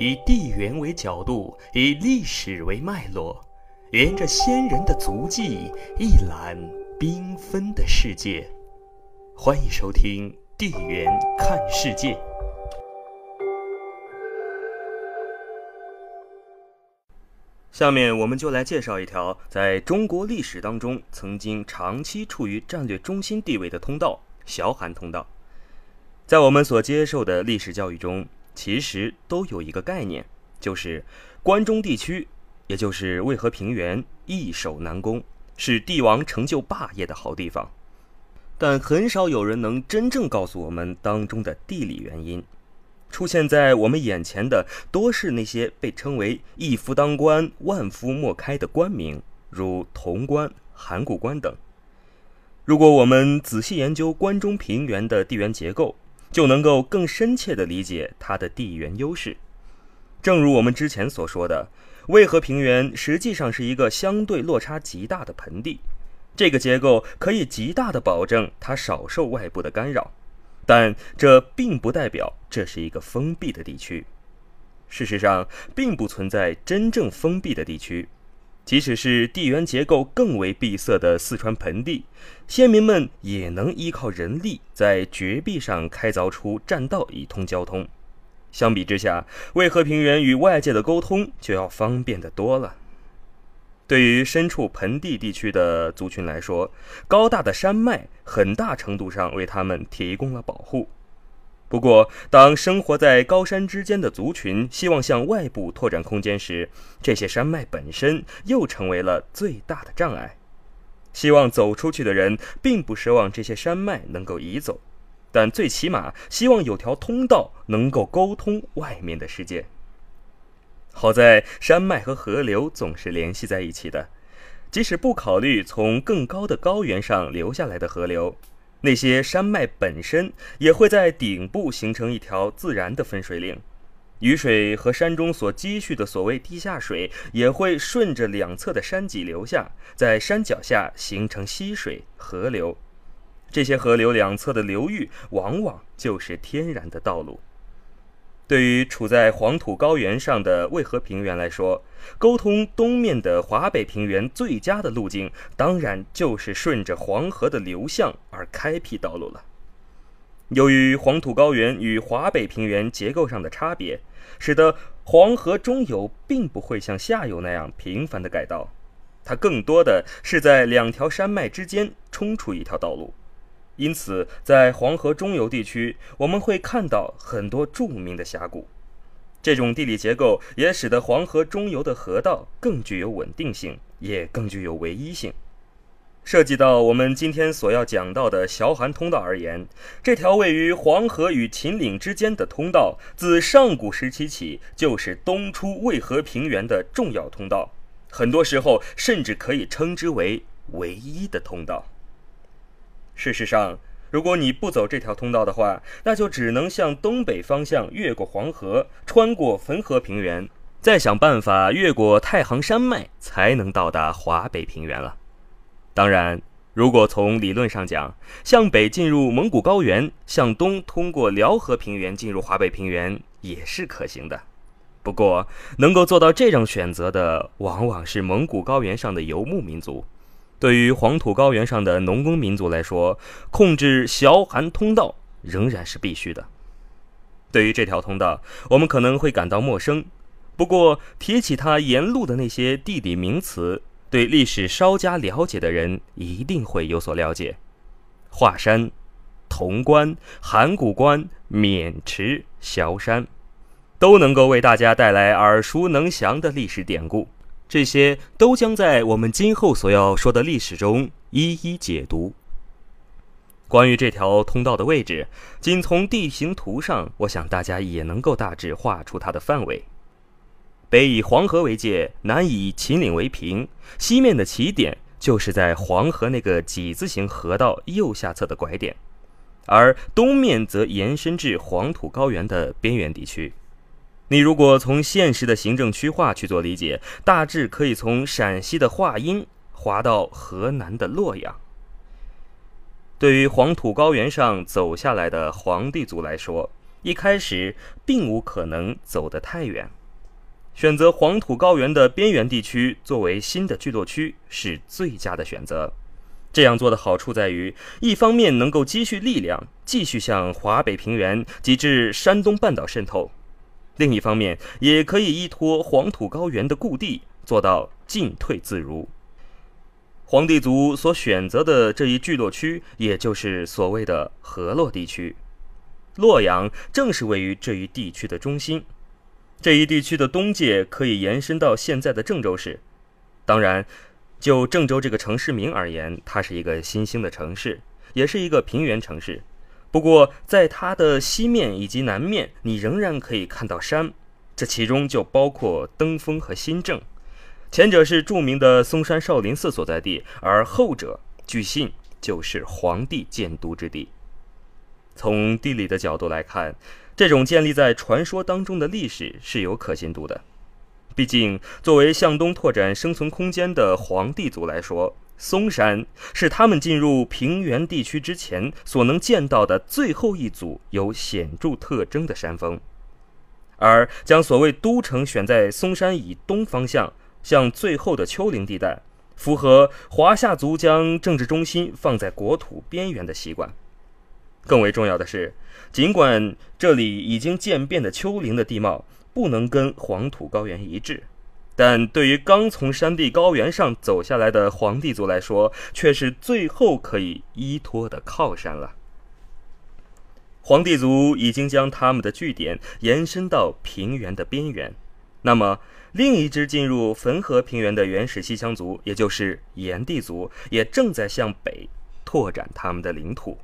以地缘为角度，以历史为脉络，沿着先人的足迹，一览缤纷的世界。欢迎收听《地缘看世界》。下面我们就来介绍一条在中国历史当中曾经长期处于战略中心地位的通道——小韩通道。在我们所接受的历史教育中，其实都有一个概念，就是关中地区，也就是渭河平原，易守难攻，是帝王成就霸业的好地方。但很少有人能真正告诉我们当中的地理原因。出现在我们眼前的，多是那些被称为“一夫当关，万夫莫开”的官名，如潼关、函谷关等。如果我们仔细研究关中平原的地缘结构，就能够更深切地理解它的地缘优势。正如我们之前所说的，渭河平原实际上是一个相对落差极大的盆地，这个结构可以极大地保证它少受外部的干扰，但这并不代表这是一个封闭的地区。事实上，并不存在真正封闭的地区。即使是地缘结构更为闭塞的四川盆地，先民们也能依靠人力在绝壁上开凿出栈道以通交通。相比之下，渭河平原与外界的沟通就要方便得多了。对于身处盆地地区的族群来说，高大的山脉很大程度上为他们提供了保护。不过，当生活在高山之间的族群希望向外部拓展空间时，这些山脉本身又成为了最大的障碍。希望走出去的人并不奢望这些山脉能够移走，但最起码希望有条通道能够沟通外面的世界。好在山脉和河流总是联系在一起的，即使不考虑从更高的高原上流下来的河流。那些山脉本身也会在顶部形成一条自然的分水岭，雨水和山中所积蓄的所谓地下水也会顺着两侧的山脊流下，在山脚下形成溪水、河流。这些河流两侧的流域往往就是天然的道路。对于处在黄土高原上的渭河平原来说，沟通东面的华北平原最佳的路径，当然就是顺着黄河的流向而开辟道路了。由于黄土高原与华北平原结构上的差别，使得黄河中游并不会像下游那样频繁的改道，它更多的是在两条山脉之间冲出一条道路。因此，在黄河中游地区，我们会看到很多著名的峡谷。这种地理结构也使得黄河中游的河道更具有稳定性，也更具有唯一性。涉及到我们今天所要讲到的崤函通道而言，这条位于黄河与秦岭之间的通道，自上古时期起就是东出渭河平原的重要通道，很多时候甚至可以称之为唯一的通道。事实上，如果你不走这条通道的话，那就只能向东北方向越过黄河，穿过汾河平原，再想办法越过太行山脉，才能到达华北平原了。当然，如果从理论上讲，向北进入蒙古高原，向东通过辽河平原进入华北平原也是可行的。不过，能够做到这种选择的，往往是蒙古高原上的游牧民族。对于黄土高原上的农耕民族来说，控制小韩通道仍然是必须的。对于这条通道，我们可能会感到陌生，不过提起它沿路的那些地理名词，对历史稍加了解的人一定会有所了解。华山、潼关、函谷关、渑池、萧山，都能够为大家带来耳熟能详的历史典故。这些都将在我们今后所要说的历史中一一解读。关于这条通道的位置，仅从地形图上，我想大家也能够大致画出它的范围。北以黄河为界，南以秦岭为平，西面的起点就是在黄河那个几字形河道右下侧的拐点，而东面则延伸至黄土高原的边缘地区。你如果从现实的行政区划去做理解，大致可以从陕西的华阴划到河南的洛阳。对于黄土高原上走下来的黄帝族来说，一开始并无可能走得太远。选择黄土高原的边缘地区作为新的聚落区是最佳的选择。这样做的好处在于，一方面能够积蓄力量，继续向华北平原及至山东半岛渗透；另一方面，也可以依托黄土高原的故地，做到进退自如。黄帝族所选择的这一聚落区，也就是所谓的河洛地区。洛阳正是位于这一地区的中心。这一地区的东界可以延伸到现在的郑州市。当然，就郑州这个城市名而言，它是一个新兴的城市，也是一个平原城市。不过，在它的西面以及南面，你仍然可以看到山，这其中就包括登封和新郑。前者是著名的嵩山少林寺所在地，而后者据信就是皇帝建都之地。从地理的角度来看，这种建立在传说当中的历史是有可信度的。毕竟，作为向东拓展生存空间的皇帝族来说，嵩山是他们进入平原地区之前所能见到的最后一组有显著特征的山峰。而将所谓都城选在嵩山以东方向。像最后的丘陵地带，符合华夏族将政治中心放在国土边缘的习惯。更为重要的是，尽管这里已经渐变的丘陵的地貌不能跟黄土高原一致，但对于刚从山地高原上走下来的黄帝族来说，却是最后可以依托的靠山了。黄帝族已经将他们的据点延伸到平原的边缘，那么。另一支进入汾河平原的原始西羌族，也就是炎帝族，也正在向北拓展他们的领土。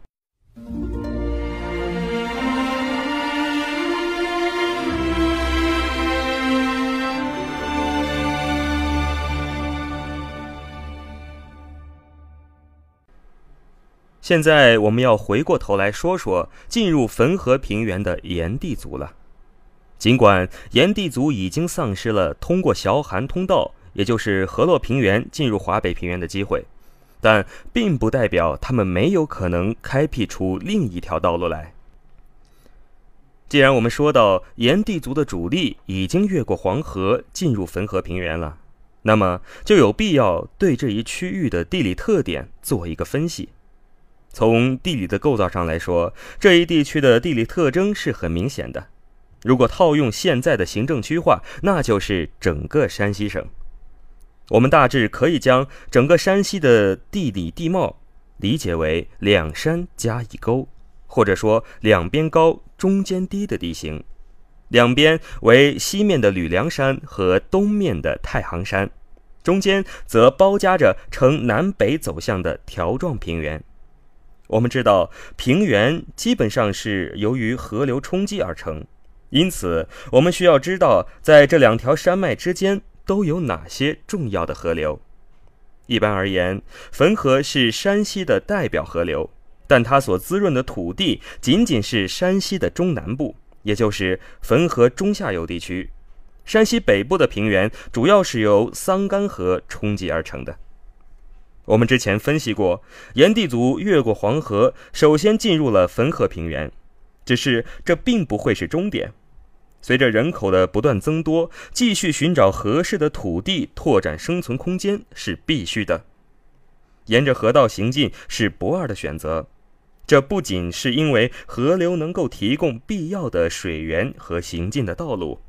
现在我们要回过头来说说进入汾河平原的炎帝族了。尽管炎帝族已经丧失了通过小寒通道，也就是河洛平原进入华北平原的机会，但并不代表他们没有可能开辟出另一条道路来。既然我们说到炎帝族的主力已经越过黄河进入汾河平原了，那么就有必要对这一区域的地理特点做一个分析。从地理的构造上来说，这一地区的地理特征是很明显的。如果套用现在的行政区划，那就是整个山西省。我们大致可以将整个山西的地理地貌理解为两山加一沟，或者说两边高、中间低的地形。两边为西面的吕梁山和东面的太行山，中间则包夹着呈南北走向的条状平原。我们知道，平原基本上是由于河流冲击而成。因此，我们需要知道，在这两条山脉之间都有哪些重要的河流。一般而言，汾河是山西的代表河流，但它所滋润的土地仅仅是山西的中南部，也就是汾河中下游地区。山西北部的平原主要是由桑干河冲积而成的。我们之前分析过，炎帝族越过黄河，首先进入了汾河平原。只是这并不会是终点。随着人口的不断增多，继续寻找合适的土地拓展生存空间是必须的。沿着河道行进是不二的选择。这不仅是因为河流能够提供必要的水源和行进的道路，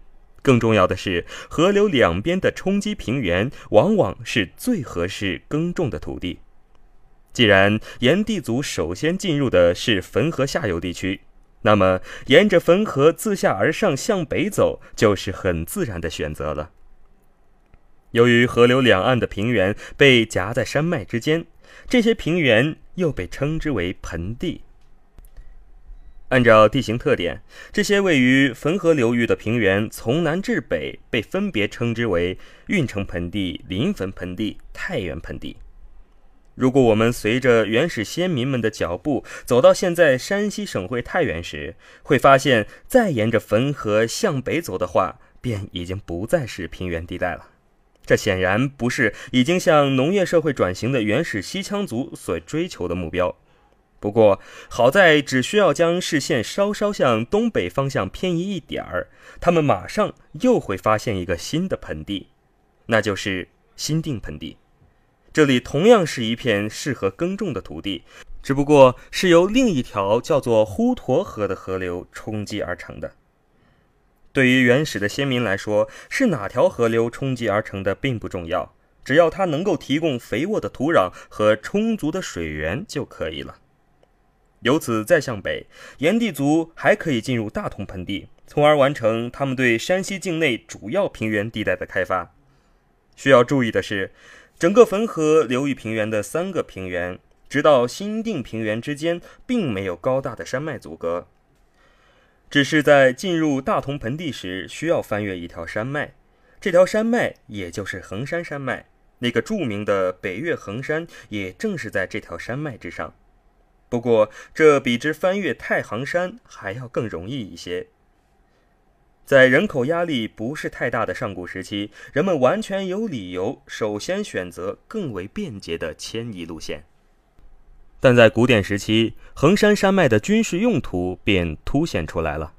更重要的是，河流两边的冲积平原往往是最合适耕种的土地。既然炎帝族首先进入的是汾河下游地区。那么，沿着汾河自下而上向北走，就是很自然的选择了。由于河流两岸的平原被夹在山脉之间，这些平原又被称之为盆地。按照地形特点，这些位于汾河流域的平原，从南至北被分别称之为运城盆地、临汾盆地、太原盆地。如果我们随着原始先民们的脚步走到现在山西省会太原时，会发现，再沿着汾河向北走的话，便已经不再是平原地带了。这显然不是已经向农业社会转型的原始西羌族所追求的目标。不过好在只需要将视线稍稍向东北方向偏移一点儿，他们马上又会发现一个新的盆地，那就是新定盆地。这里同样是一片适合耕种的土地，只不过是由另一条叫做呼沱河的河流冲击而成的。对于原始的先民来说，是哪条河流冲击而成的并不重要，只要它能够提供肥沃的土壤和充足的水源就可以了。由此再向北，炎帝族还可以进入大同盆地，从而完成他们对山西境内主要平原地带的开发。需要注意的是，整个汾河流域平原的三个平原，直到新定平原之间，并没有高大的山脉阻隔。只是在进入大同盆地时，需要翻越一条山脉，这条山脉也就是衡山山脉。那个著名的北岳衡山，也正是在这条山脉之上。不过，这比之翻越太行山还要更容易一些。在人口压力不是太大的上古时期，人们完全有理由首先选择更为便捷的迁移路线。但在古典时期，衡山山脉的军事用途便凸显出来了。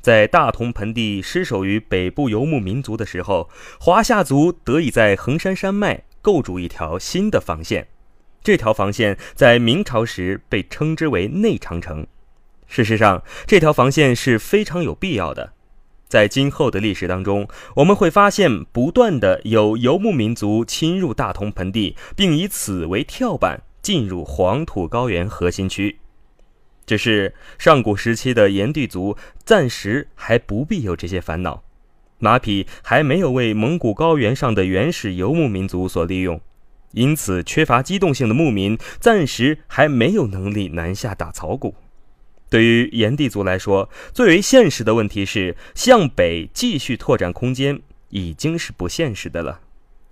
在大同盆地失守于北部游牧民族的时候，华夏族得以在衡山山脉构筑一条新的防线。这条防线在明朝时被称之为内长城。事实上，这条防线是非常有必要的。在今后的历史当中，我们会发现不断的有游牧民族侵入大同盆地，并以此为跳板。进入黄土高原核心区，只是上古时期的炎帝族暂时还不必有这些烦恼，马匹还没有为蒙古高原上的原始游牧民族所利用，因此缺乏机动性的牧民暂时还没有能力南下打草谷。对于炎帝族来说，最为现实的问题是向北继续拓展空间已经是不现实的了，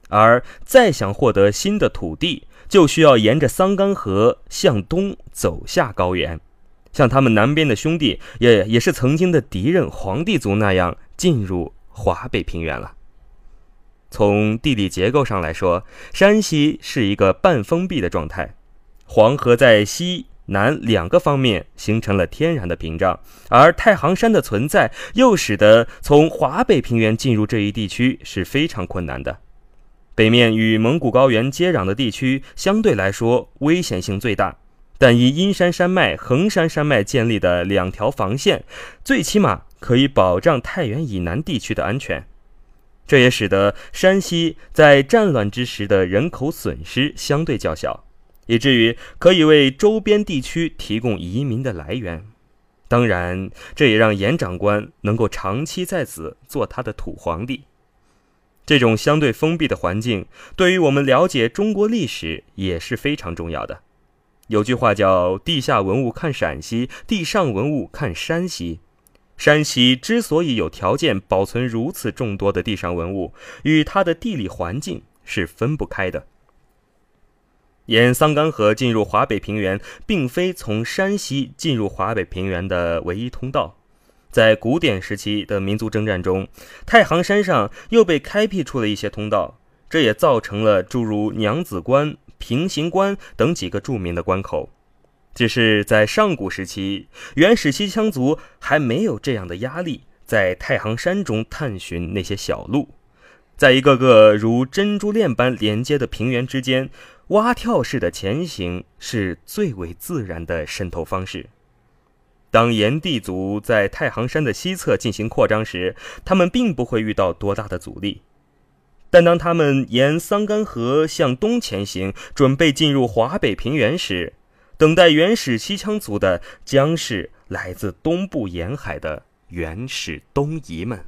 而再想获得新的土地。就需要沿着桑干河向东走下高原，像他们南边的兄弟也也是曾经的敌人黄帝族那样进入华北平原了。从地理结构上来说，山西是一个半封闭的状态，黄河在西南两个方面形成了天然的屏障，而太行山的存在又使得从华北平原进入这一地区是非常困难的。北面与蒙古高原接壤的地区相对来说危险性最大，但以阴山山脉、横山山脉建立的两条防线，最起码可以保障太原以南地区的安全。这也使得山西在战乱之时的人口损失相对较小，以至于可以为周边地区提供移民的来源。当然，这也让严长官能够长期在此做他的土皇帝。这种相对封闭的环境，对于我们了解中国历史也是非常重要的。有句话叫“地下文物看陕西，地上文物看山西”。山西之所以有条件保存如此众多的地上文物，与它的地理环境是分不开的。沿桑干河进入华北平原，并非从山西进入华北平原的唯一通道。在古典时期的民族征战中，太行山上又被开辟出了一些通道，这也造成了诸如娘子关、平型关等几个著名的关口。只是在上古时期，原始西羌族还没有这样的压力，在太行山中探寻那些小路，在一个个如珍珠链般连接的平原之间，蛙跳式的前行是最为自然的渗透方式。当炎帝族在太行山的西侧进行扩张时，他们并不会遇到多大的阻力；但当他们沿桑干河向东前行，准备进入华北平原时，等待原始西羌族的将是来自东部沿海的原始东夷们。